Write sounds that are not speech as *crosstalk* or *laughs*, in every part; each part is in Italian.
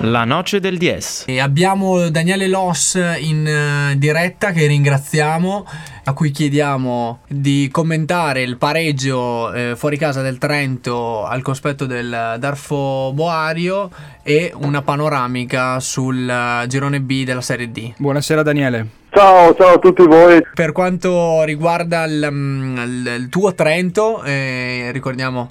La noce del DS. E abbiamo Daniele Loss in uh, diretta che ringraziamo, a cui chiediamo di commentare il pareggio eh, fuori casa del Trento al cospetto del Darfo Boario e una panoramica sul uh, girone B della Serie D. Buonasera Daniele. Ciao, ciao a tutti voi. Per quanto riguarda il, mm, il, il tuo Trento, eh, ricordiamo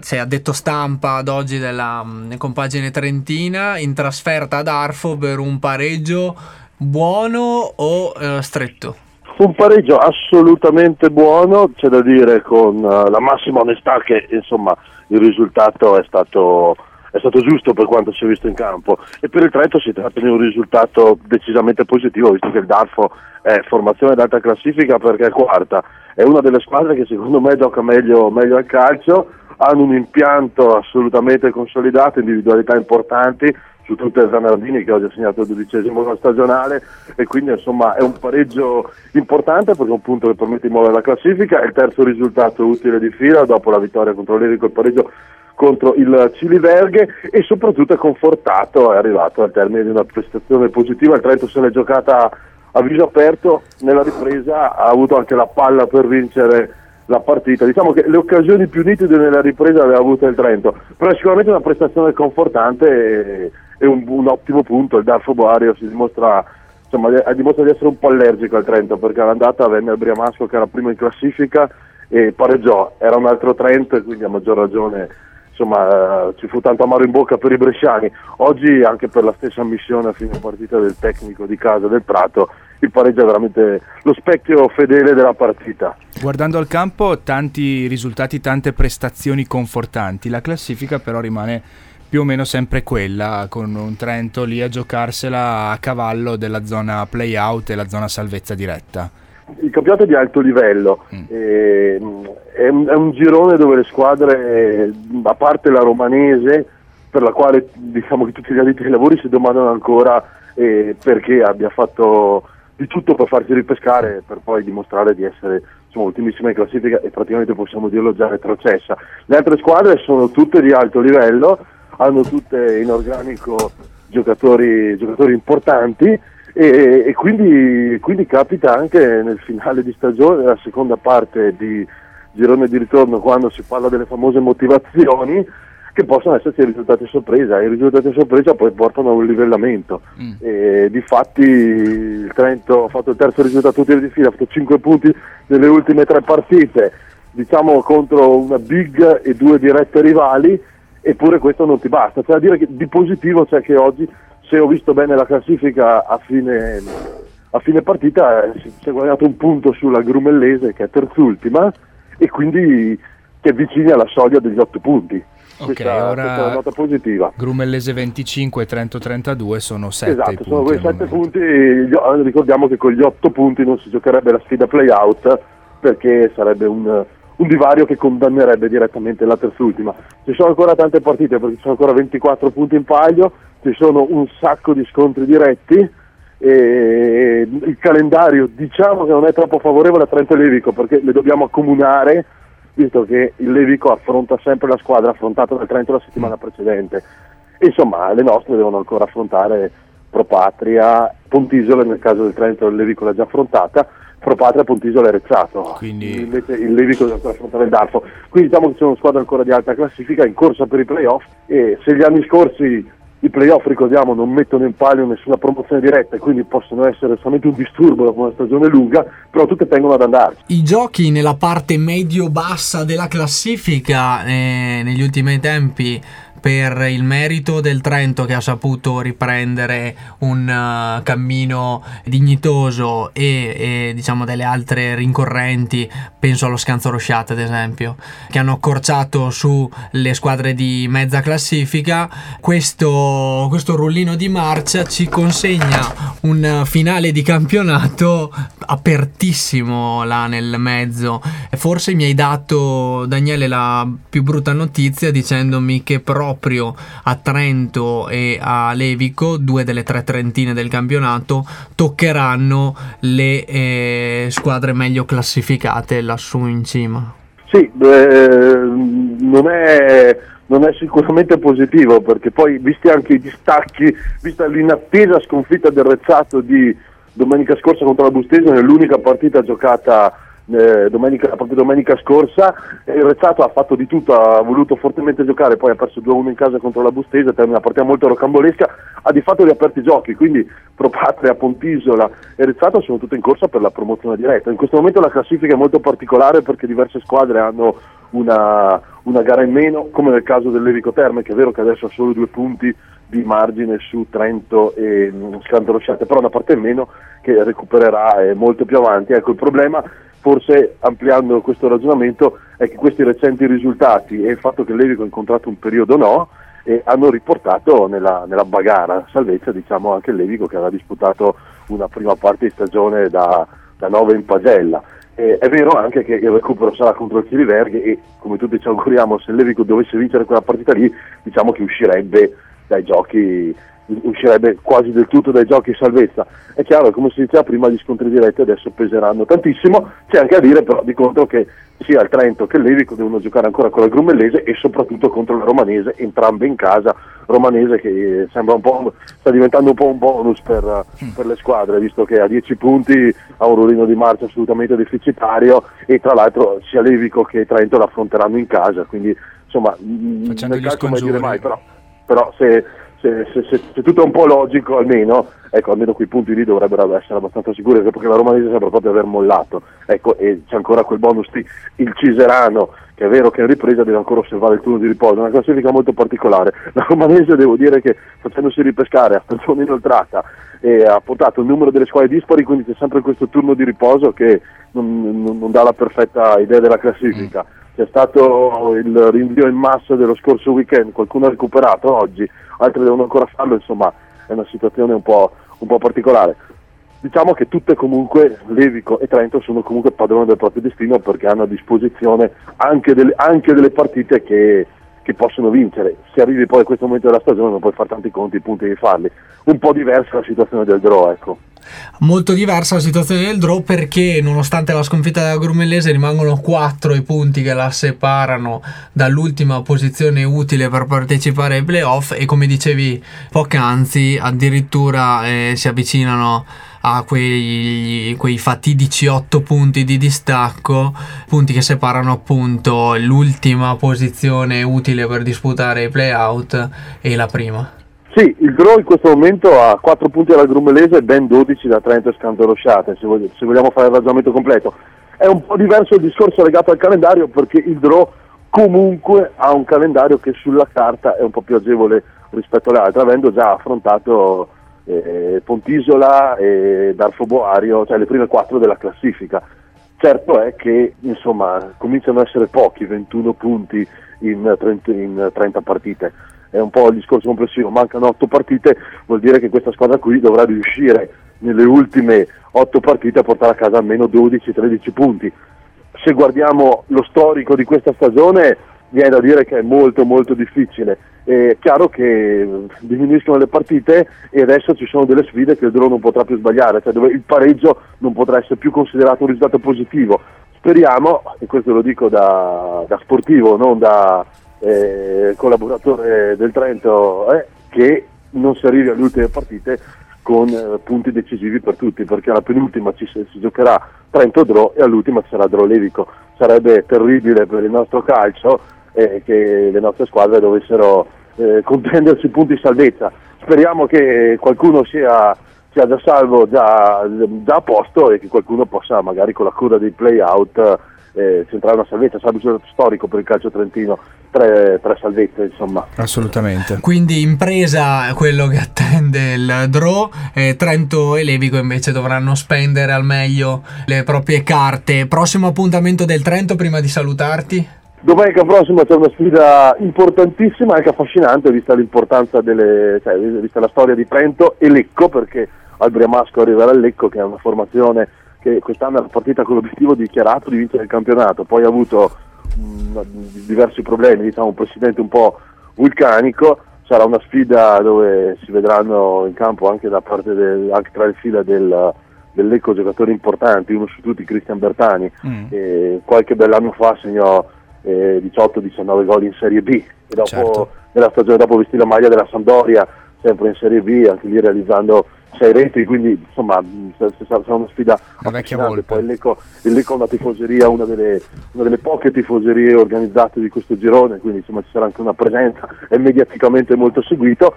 sei addetto stampa ad oggi della um, compagine trentina in trasferta ad Arfo per un pareggio buono o uh, stretto? Un pareggio assolutamente buono, c'è da dire con uh, la massima onestà che insomma il risultato è stato, è stato giusto per quanto si è visto in campo. E per il Trento si tratta di un risultato decisamente positivo visto che il Darfo è formazione d'alta classifica perché è quarta, è una delle squadre che secondo me gioca meglio, meglio al calcio. Hanno un impianto assolutamente consolidato, individualità importanti, su tutte Zanardini che oggi ha segnato il dodicesimo stagionale. E quindi insomma è un pareggio importante perché è un punto che permette di muovere la classifica, è il terzo risultato utile di fila dopo la vittoria contro l'Erico il pareggio contro il Ciliverghe e soprattutto è confortato, è arrivato al termine di una prestazione positiva, il Trento se l'è giocata a viso aperto, nella ripresa ha avuto anche la palla per vincere la partita. Diciamo che le occasioni più nitide nella ripresa le ha avute il Trento, però è sicuramente una prestazione confortante e, un, un, ottimo punto. Il Darfo Boario si dimostra, insomma, dimostra di essere un po' allergico al Trento perché all'andata venne il Briamasco che era primo in classifica e pareggiò, era un altro Trento e quindi a maggior ragione insomma, eh, ci fu tanto amaro in bocca per i bresciani. Oggi anche per la stessa missione a fine partita del tecnico di casa del Prato il pareggio è veramente lo specchio fedele della partita. Guardando al campo, tanti risultati, tante prestazioni confortanti. La classifica però rimane più o meno sempre quella, con un Trento lì a giocarsela a cavallo della zona play-out e la zona salvezza diretta. Il campionato è di alto livello, mm. eh, è, un, è, un, girone dove le squadre, a parte la romanese, per la quale diciamo che tutti gli addetti ai lavori si domandano ancora eh, perché abbia fatto di tutto per farsi ripescare per poi dimostrare di essere insomma, ultimissima in classifica e praticamente possiamo dirlo già retrocessa. Le altre squadre sono tutte di alto livello, hanno tutte in organico giocatori, giocatori importanti e, e quindi, quindi, capita anche nel finale di stagione, nella seconda parte di girone di ritorno, quando si parla delle famose motivazioni, che possono esserci risultati a sorpresa e i risultati a sorpresa poi portano a un livellamento. Mm. E, difatti il Trento ha fatto il terzo risultato utile di fila, ha fatto 5 punti nelle ultime tre partite, diciamo contro una big e due dirette rivali, eppure questo non ti basta. C'è da dire che di positivo c'è che oggi, se ho visto bene la classifica a fine, a fine partita, si è guadagnato un punto sulla Grumellese che è terzultima e quindi ti avvicini alla soglia degli 8 punti. Ok, questa, ora questa è una nota positiva. Grumellese 25 e Trento 32 sono 7 esatto, sono quei 7 punti. Ricordiamo che con gli 8 punti non si giocherebbe la sfida play-out perché sarebbe un, un divario che condannerebbe direttamente la terzultima. Ci sono ancora tante partite perché ci sono ancora 24 punti in palio, ci sono un sacco di scontri diretti e il calendario diciamo che non è troppo favorevole a Trento e Levico perché le dobbiamo accomunare visto che il Levico affronta sempre la squadra affrontata dal Trento la settimana mm. precedente. Insomma, le nostre devono ancora affrontare Pro Patria, Pontisola, nel caso del Trento il Levico l'ha già affrontata, Pro Patria, Pontisola e Rezzato. Quindi... Invece il Levico deve ancora affrontare il Darfo. Quindi diciamo che c'è una squadra ancora di alta classifica in corsa per i playoff e se gli anni scorsi i playoff, ricordiamo, non mettono in palio nessuna promozione diretta e quindi possono essere solamente un disturbo dopo una stagione lunga, però tutte tengono ad andarci. I giochi nella parte medio-bassa della classifica eh, negli ultimi tempi per il merito del Trento che ha saputo riprendere un uh, cammino dignitoso e, e, diciamo delle altre rincorrenti, penso allo Scanzo Rosciate ad esempio, che hanno accorciato sulle squadre di mezza classifica. Questo, questo rullino di marcia ci consegna un finale di campionato apertissimo là nel mezzo. Forse mi hai dato, Daniele, la più brutta notizia dicendomi che però proprio a Trento e a Levico, due delle tre trentine del campionato, toccheranno le eh, squadre meglio classificate lassù in cima. Sì, eh, non, è, non è sicuramente positivo perché poi visti anche i distacchi, vista l'inattesa sconfitta del Rezzato di domenica scorsa contro la Bustese, nell'unica partita giocata eh, domenica, proprio domenica scorsa il Rezzato ha fatto di tutto, ha voluto fortemente giocare, poi ha perso 2-1 in casa contro la Bustese, termina una partita molto rocambolesca, ha di fatto riaperto i giochi, quindi Pro Patria, Pontisola e Rezzato sono tutte in corsa per la promozione diretta. In questo momento la classifica è molto particolare perché diverse squadre hanno una, una gara in meno, come nel caso del Levico Terme, che è vero che adesso ha solo due punti di margine su Trento e mm, Scandalosciate, però una parte in meno che recupererà eh, molto più avanti. Ecco, il problema forse ampliando questo ragionamento è che questi recenti risultati e il fatto che Levico ha incontrato un periodo no eh, hanno riportato nella, nella bagara salvezza diciamo anche Levico che aveva disputato una prima parte di stagione da, da 9 in pagella. Eh, è vero anche che il recupero sarà contro il Chiriverghe e come tutti ci auguriamo se Levico dovesse vincere quella partita lì diciamo che uscirebbe dai giochi uscirebbe quasi del tutto dai giochi salvezza. È chiaro, come si diceva prima, gli scontri diretti adesso peseranno tantissimo, c'è anche a dire però di contro che sia il Trento che il Levico devono giocare ancora con la Grumellese e soprattutto contro la Romanese, entrambe in casa, Romanese che sembra un po', sta diventando un po' un bonus per, per le squadre, visto che a 10 punti ha un ruolino di marcia assolutamente deficitario e tra l'altro sia Levico che Trento l'affronteranno in casa, quindi insomma, Facendo nel calcio mai dire mai, però, però se se, se, se, se, tutto è un po' logico almeno, ecco, almeno quei punti lì dovrebbero essere abbastanza sicuri, perché la Romanese sembra proprio aver mollato, ecco, e c'è ancora quel bonus lì, il Ciserano, che è vero che in ripresa deve ancora osservare il turno di riposo, è una classifica molto particolare, la Romanese devo dire che facendosi ripescare a stagione inoltrata e ha portato il numero delle squadre dispari, quindi c'è sempre questo turno di riposo che non, non, non dà la perfetta idea della classifica. Mm c'è stato il rinvio in massa dello scorso weekend, qualcuno ha recuperato oggi, altri devono ancora farlo, insomma è una situazione un po', un po particolare. Diciamo che tutte comunque, Levico e Trento sono comunque padroni del proprio destino perché hanno a disposizione anche delle, anche delle partite che, che possono vincere. Se arrivi poi a questo momento della stagione non puoi fare tanti conti, i punti devi farli. Un po' diversa la situazione del draw, ecco molto diversa la situazione del draw perché nonostante la sconfitta della Grumellese rimangono 4 i punti che la separano dall'ultima posizione utile per partecipare ai playoff e come dicevi poc'anzi addirittura eh, si avvicinano a quei, quei, fatidici 8 punti di distacco, punti che separano appunto l'ultima posizione utile per disputare i playout e la prima. Sì, il draw in questo momento ha 4 punti alla Grumelese e ben 12 da Trento e Scandorosciate, se, vogliamo, se vogliamo fare il ragionamento completo. È un po' diverso il discorso legato al calendario perché il draw comunque ha un calendario che sulla carta è un po' più agevole rispetto alle altre, avendo già affrontato eh, Pontisola e Darfo Boario, cioè le prime 4 della classifica. Certo è che insomma cominciano ad essere pochi 21 punti in 30, in 30 partite è un po' il discorso complessivo, mancano otto partite, vuol dire che questa squadra qui dovrà riuscire nelle ultime otto partite a portare a casa almeno 12-13 punti. Se guardiamo lo storico di questa stagione viene da dire che è molto molto difficile. È chiaro che diminuiscono le partite e adesso ci sono delle sfide che il Drone non potrà più sbagliare, cioè dove il pareggio non potrà essere più considerato un risultato positivo. Speriamo, e questo lo dico da, da sportivo, non da, eh, collaboratore del Trento, eh, che non si arrivi alle ultime partite con eh, punti decisivi per tutti, perché alla penultima ci, si giocherà Trento Draw e all'ultima sarà Draw Levico. Sarebbe terribile per il nostro calcio eh, che le nostre squadre dovessero eh, contendersi punti in salvezza. Speriamo che qualcuno sia, sia già salvo, già, già, a posto e che qualcuno possa magari con la cura dei play-out eh, centrare una salvezza, sarebbe un storico per il calcio trentino tre, tre salvezze, insomma. Assolutamente. Quindi impresa quello che attende il draw, eh, Trento e Levico invece dovranno spendere al meglio le proprie carte. Prossimo appuntamento del Trento prima di salutarti? Domenica prossima c'è una sfida importantissima, anche affascinante, vista l'importanza delle, cioè, vista la storia di Trento e Lecco, perché al Briamasco arriverà il Lecco, che è una formazione che quest'anno è partita con l'obiettivo dichiarato di vincere il campionato, poi ha avuto diversi problemi, diciamo, un presidente un po', vulcanico, sarà una sfida dove si vedranno in campo anche, da parte del, anche tra le fila del, dell'Eco giocatori importanti, uno su tutti Cristian Bertani, Mm. che qualche bell'anno fa segnò eh, 18-19 gol in Serie B e dopo, Certo. nella stagione dopo vestì la maglia della Sampdoria sempre in Serie B, anche lì realizzando sei reti, quindi insomma sarà una sfida affascinante. Poi il Lecco ha una tifoseria, una delle, una delle poche tifoserie organizzate di questo girone, quindi insomma ci sarà anche una presenza, è mediaticamente molto seguito.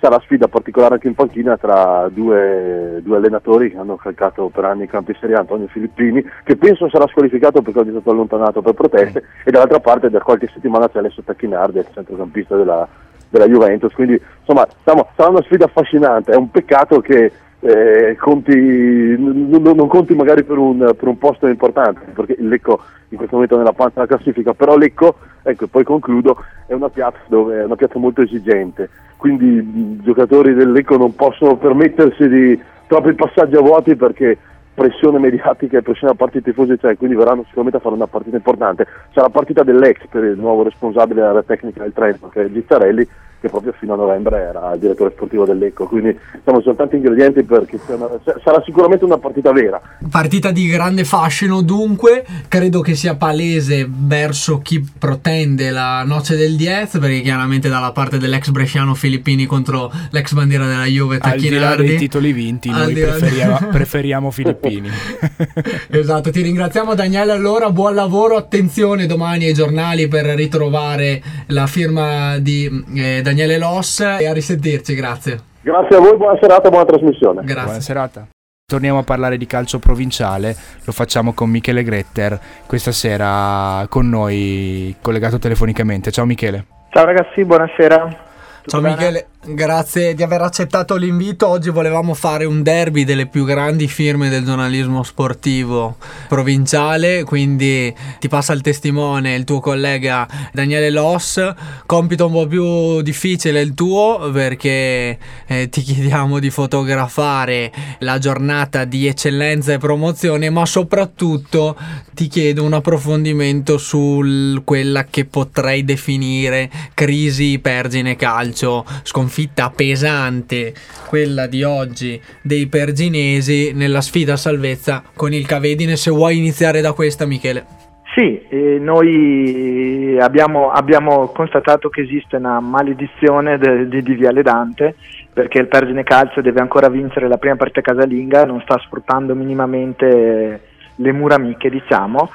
Sarà sfida particolare anche in panchina tra due, due allenatori che hanno calcato per anni i campi Serie A, Antonio Filippini, che penso sarà squalificato perché oggi è stato allontanato per proteste, e dall'altra parte da qualche settimana c'è Alessio Tacchinardi, il centrocampista della, della Juventus, quindi insomma stiamo- sarà una sfida affascinante, è un peccato che eh, conti, n- n- non conti magari per un, per un posto importante, perché il Lecco in questo momento è nella panza della classifica, però Lecco, ecco, poi concludo, è una piazza, dove, è una piazza molto esigente, quindi i giocatori del Lecco non possono permettersi di troppi passaggi a vuoti perché pressione mediatica e pressione da parte dei tifosi c'è, quindi verranno sicuramente a fare una partita importante. Sarà la partita dell'ex per il nuovo responsabile della tecnica del Trento, che è Gizzarelli, che proprio fino a novembre era il direttore sportivo dell'Ecco, quindi sono tanti ingredienti perché una- sarà sicuramente una partita vera. Partita di grande fascino dunque, credo che sia palese verso chi protende la noce del Diez, perché chiaramente dalla parte dell'ex bresciano Filippini contro l'ex bandiera della Juve Al di là Tacchinardi. dei titoli vinti, Al noi di preferiamo, *laughs* preferiamo Filippini. *laughs* esatto, ti ringraziamo Daniele allora, buon lavoro, attenzione domani ai giornali per ritrovare la firma di eh, Daniele Loss e a risentirci, grazie. Grazie a voi, buona serata, buona trasmissione. Grazie. Buona serata. Torniamo a parlare di calcio provinciale, lo facciamo con Michele Gretter, questa sera con noi collegato telefonicamente. Ciao Michele. Ciao ragazzi, buonasera. Ciao bene? Michele, grazie di aver accettato l'invito. Oggi volevamo fare un derby delle più grandi firme del giornalismo sportivo provinciale, quindi ti passa il testimone il tuo collega Daniele Loss. Compito un po' più difficile il tuo perché eh, ti chiediamo di fotografare la giornata di eccellenza e promozione, ma soprattutto ti chiedo un approfondimento su quella che potrei definire crisi Pergine Calcio, sconfitta pesante quella di oggi dei perginesi nella sfida salvezza con il Cavedine. Se vuoi iniziare da questa, Michele. Sì, eh, noi abbiamo, abbiamo constatato che esiste una maledizione de- di, di Viale Dante perché il Pergine Calcio deve ancora vincere la prima partita casalinga, non sta sfruttando minimamente le mura amiche, diciamo.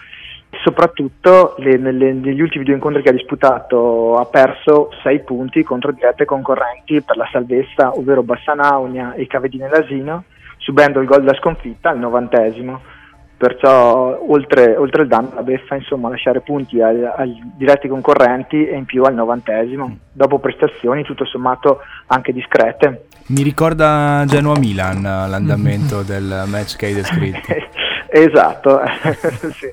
Soprattutto le- nelle- negli ultimi due incontri che ha disputato ha perso 6 punti contro dirette concorrenti per la salvezza, ovvero Bassanaunia e Cavedine Lasino, subendo il gol da sconfitta al novantesimo. Perciò oltre, oltre il danno la beffa insomma lasciare punti ai, ai diretti concorrenti e in più al novantesimo. Dopo prestazioni tutto sommato anche discrete. Mi ricorda Genoa-Milan l'andamento *laughs* del match che hai descritto. *laughs* esatto *laughs* sì.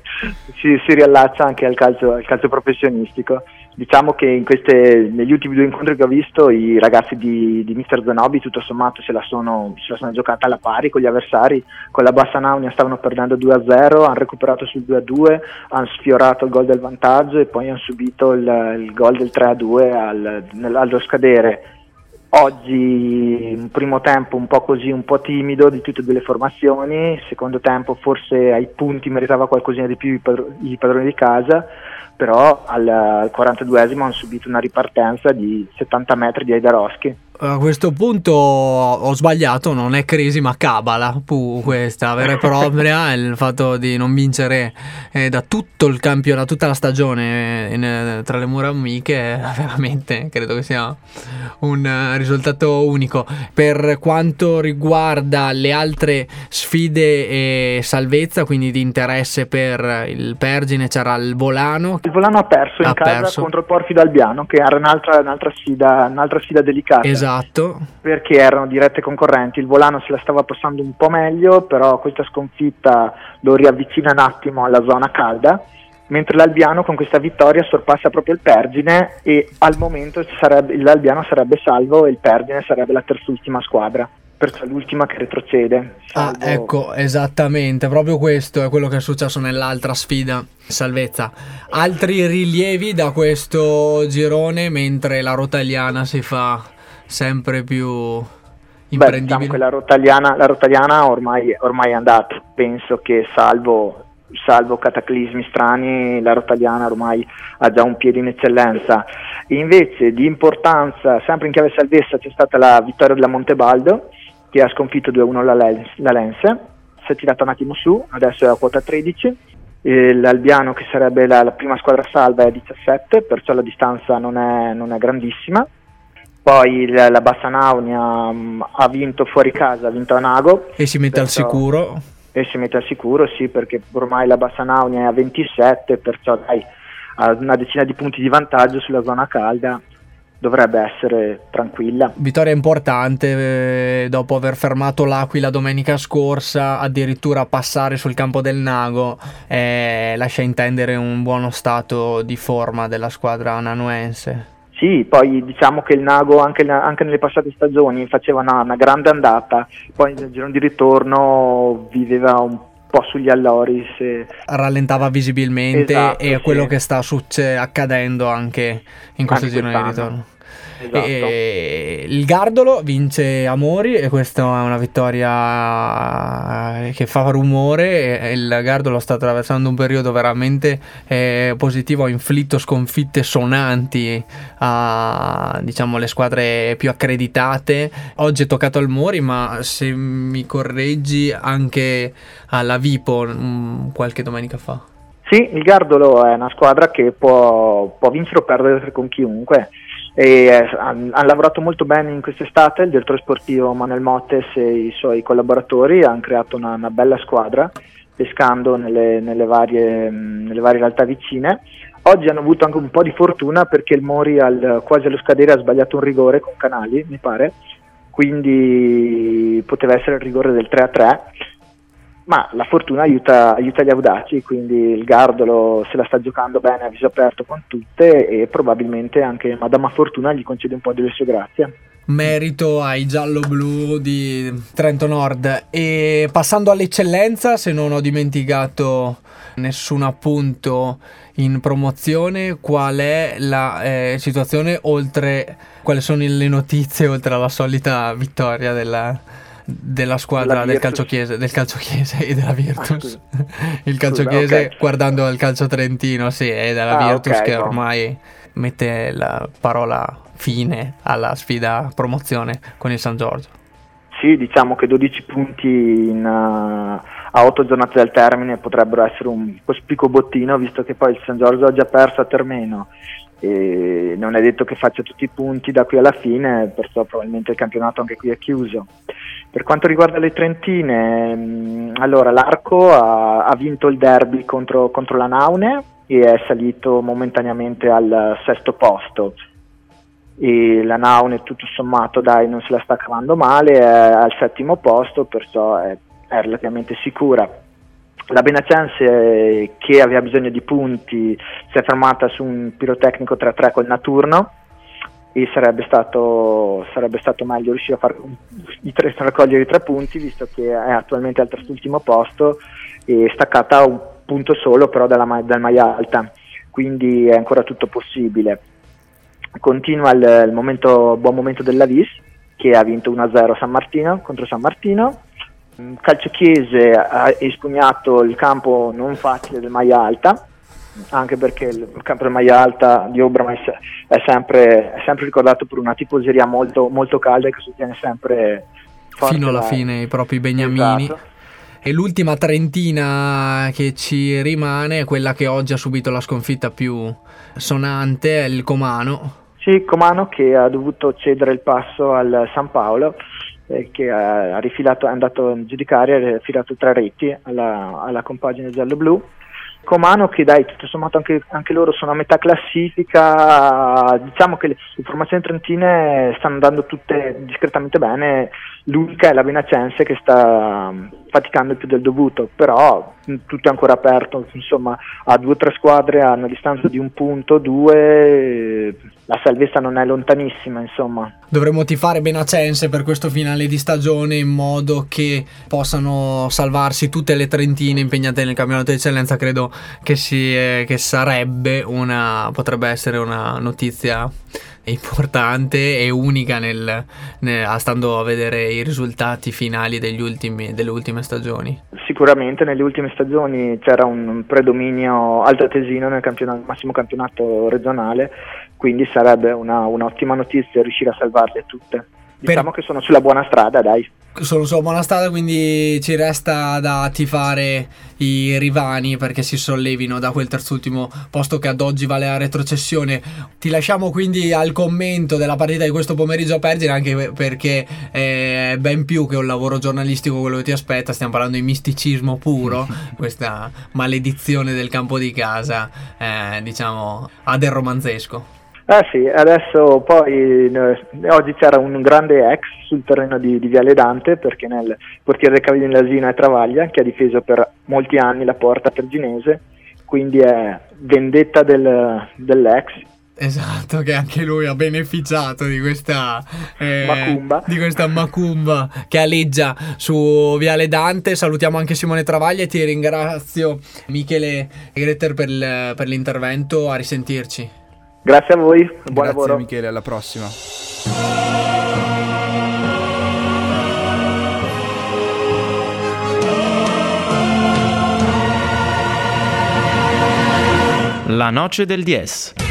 si, si riallaccia anche al calcio, al calcio professionistico. Diciamo che queste, negli ultimi due incontri che ho visto i ragazzi di, di Mister Zanobi tutto sommato se la, sono, se la sono giocata alla pari con gli avversari. Con la Bassanaunia stavano perdendo 2-0 hanno recuperato sul 2-2 hanno sfiorato il gol del vantaggio e poi hanno subito il, il gol del 3-2 al, allo scadere Oggi un primo tempo un po' così, un po' timido di tutte e due le formazioni, secondo tempo forse ai punti meritava qualcosina di più i, padro- i padroni di casa, però al, al 42esimo hanno subito una ripartenza di 70 metri di Aidaroschi. A questo punto ho sbagliato, non è crisi ma cabala, pu, questa vera e propria, *laughs* il fatto di non vincere eh, da tutto il campionato, tutta la stagione eh, in- tra le mura amiche, eh, *laughs* veramente credo che sia un eh, risultato unico. Per quanto riguarda le altre sfide e salvezza, quindi di interesse per il Pergine, c'era il Volano. Il Volano ha perso in Ha casa perso. contro il Porfido Albiano, che era un'altra, un'altra sfida, un'altra sfida delicata. Esatto, perché erano dirette concorrenti. Il Volano se la stava passando un po' meglio, però questa sconfitta lo riavvicina un attimo alla zona calda. Mentre l'Albiano con questa vittoria sorpassa proprio il Pergine e al momento sarebbe- l'Albiano sarebbe salvo e il Pergine sarebbe la terzultima squadra. perciò l'ultima che retrocede. Ah, ecco, esattamente, proprio questo è quello che è successo nell'altra sfida, salvezza. Altri rilievi da questo girone mentre la rotaliana si fa sempre più Beh, diciamo che la rotaliana, la rotaliana ormai, ormai, è andata, penso che salvo, salvo cataclismi strani la rotaliana ormai ha già un piede in eccellenza. Invece di importanza, sempre in chiave salvezza, c'è stata la vittoria della Montebaldo che ha sconfitto 2-1 la, Lens, la Lense, si è tirata un attimo su, adesso è a quota 13. L'Albiano, che sarebbe la, la, prima squadra salva, è a 17, perciò la distanza non è, non è grandissima poi la, la Bassanaunia um, ha vinto fuori casa, ha vinto a Nago. E si mette perciò, al sicuro? E si mette al sicuro, sì, perché ormai la Bassanaunia è a 27, perciò dai, ha una decina di punti di vantaggio sulla zona calda. Dovrebbe essere tranquilla. Vittoria importante eh, dopo aver fermato l'Aquila domenica scorsa, addirittura passare sul campo del Nago eh, lascia intendere un buono stato di forma della squadra nanuense. Sì, poi diciamo che il Nago anche, anche nelle passate stagioni faceva una, una, grande andata, poi nel girone di ritorno viveva un po' sugli allori. Se... Rallentava visibilmente esatto, e è quello che sta succe- accadendo anche in questo anche girone di ritorno. Esatto. E, il Gardolo vince Amori e questa è una vittoria che fa rumore. il Gardolo sta attraversando un periodo veramente eh, positivo, ha inflitto sconfitte sonanti a diciamo, le squadre più accreditate. Oggi è toccato al Mori, ma se mi correggi anche alla Vipo mh, qualche domenica fa. Sì, il Gardolo è una squadra che può, può vincere o perdere con chiunque e eh, hanno lavorato molto bene in quest'estate il direttore sportivo Manuel Mottes e i suoi collaboratori hanno creato una, una bella squadra pescando nelle, nelle, varie, nelle, varie, realtà vicine. Oggi hanno avuto anche un po' di fortuna perché il Mori al, quasi allo scadere ha sbagliato un rigore con Canali mi pare. Quindi poteva essere il rigore del 3 a 3 ma la fortuna aiuta, aiuta, gli audaci, quindi il Gardolo se la sta giocando bene a viso aperto con tutte e probabilmente anche Madama Fortuna gli concede un po' delle sue grazie. Merito ai giallo-blu di Trento Nord e passando all'eccellenza, se non ho dimenticato nessun appunto in promozione, qual è la eh, situazione oltre, quali sono le notizie oltre alla solita vittoria della, della squadra del calcio, chiese, del calcio chiese e della Virtus. Ah, *laughs* il calcio scusa, chiese okay. guardando il calcio trentino, sì, e della ah, Virtus okay, che ormai no. mette la parola fine alla sfida promozione con il San Giorgio. Sì, diciamo che 12 punti in, uh, a 8 giornate dal termine potrebbero essere un cospicuo bottino, visto che poi il San Giorgio ha già perso a Termeno e non è detto che faccia tutti i punti da qui alla fine, perciò probabilmente il campionato anche qui è chiuso. Per quanto riguarda le Trentine, mm, allora l'Arco ha, ha vinto il derby contro, contro, la Naune e è salito momentaneamente al sesto posto. E la Naune tutto sommato dai non se la sta cavando male, è al settimo posto, perciò è, è relativamente sicura la Benacense che aveva bisogno di punti si è fermata su un pirotecnico 3-3 col Naturno e sarebbe stato, sarebbe stato meglio riuscire a i tre, raccogliere i tre punti visto che è attualmente al terzultimo posto e staccata a un punto solo però dalla, dal Maia Alta. Quindi è ancora tutto possibile. Continua il, il momento, buon momento della Vis che ha vinto 1-0 San Martino contro San Martino Calcio Chiese ha espugnato il campo non facile del Maia Alta, anche perché il campo del Maia Alta di Obram è sempre, è sempre ricordato per una tifoseria molto, molto calda che sostiene sempre fino alla la... fine i propri beniamini. Esatto. E l'ultima trentina che ci rimane è quella che oggi ha subito la sconfitta più sonante, è il Comano. Sì, Comano che ha dovuto cedere il passo al San Paolo che ha, rifilato, è andato a giudicare ha rifilato tre reti alla, alla compagine giallo-blu. Comano che dai, tutto sommato anche, anche, loro sono a metà classifica, diciamo che le, le formazioni trentine stanno andando tutte discretamente bene, l'unica è la Benacense che sta, faticando più del dovuto, però tutto è ancora aperto, insomma a due o tre squadre a una distanza di un punto, due, salvezza non è lontanissima insomma. Dovremmo tifare Benacense per questo finale di stagione in modo che possano salvarsi tutte le trentine impegnate nel campionato di eccellenza, credo che, si, eh, che sarebbe una, potrebbe essere una notizia importante e unica nel, nel, stando a vedere i risultati finali ultimi, delle ultime stagioni. Sicuramente nelle ultime stagioni c'era un predominio altoatesino nel campionato, massimo campionato regionale, quindi sarebbe una, un'ottima notizia riuscire a salvarle tutte. Diciamo per... che sono sulla buona strada, dai sono sulla buona strada, quindi ci resta da tifare i Rivani perché si sollevino da quel terzultimo posto che ad oggi vale la retrocessione. Ti lasciamo quindi al commento della partita di questo pomeriggio a Pergine, anche perché è ben più che un lavoro giornalistico quello che ti aspetta. Stiamo parlando di misticismo puro, *laughs* questa maledizione del campo di casa, eh, diciamo, ha del romanzesco. Eh sì, adesso poi eh, oggi c'era un grande ex sul terreno di, di Viale Dante perché nel portiere del Cavallino Lasina è Travaglia che ha difeso per molti anni la porta perginese, quindi è vendetta del, dell'ex. Esatto, che anche lui ha beneficiato di questa eh, macumba. di questa macumba che aleggia su Viale Dante. Salutiamo anche Simone Travaglia e ti ringrazio Michele Greter per, per l'intervento. A risentirci. Grazie a voi, buon Grazie lavoro. Michele, alla prossima. La noce del 10.